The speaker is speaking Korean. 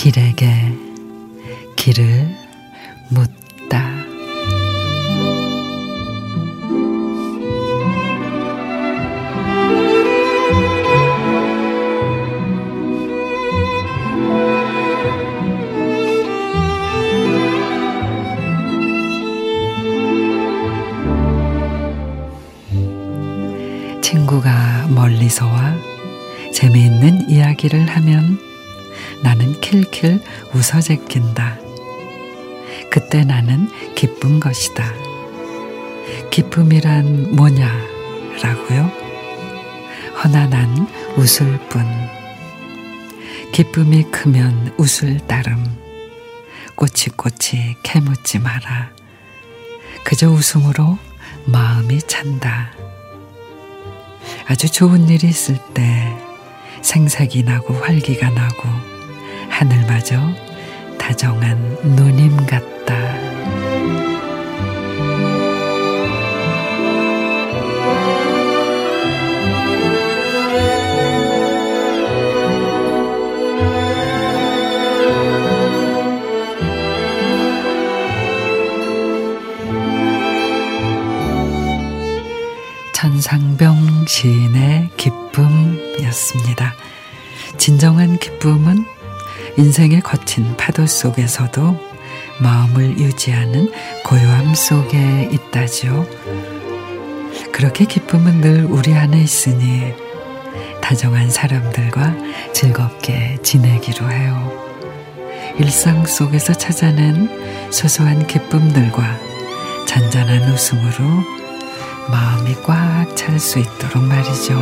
길에게 길을 묻다. 친구가 멀리서 와 재미있는 이야기를 하면 나는 킬킬 웃어 제낀다. 그때 나는 기쁜 것이다. 기쁨이란 뭐냐라고요? 허나 난 웃을 뿐. 기쁨이 크면 웃을 따름. 꼬치꼬치 캐묻지 마라. 그저 웃음으로 마음이 찬다. 아주 좋은 일이 있을 때 생색이 나고 활기가 나고 하늘마저 다정한 누님 같다. 천상병 시인의 기쁨이었습니다. 진정한 기쁨은 인생의 거친 파도 속에서도 마음을 유지하는 고요함 속에 있다지요. 그렇게 기쁨은 늘 우리 안에 있으니 다정한 사람들과 즐겁게 지내기로 해요. 일상 속에서 찾아낸 소소한 기쁨들과 잔잔한 웃음으로 마음이 꽉 찰 수 있도록 말이죠.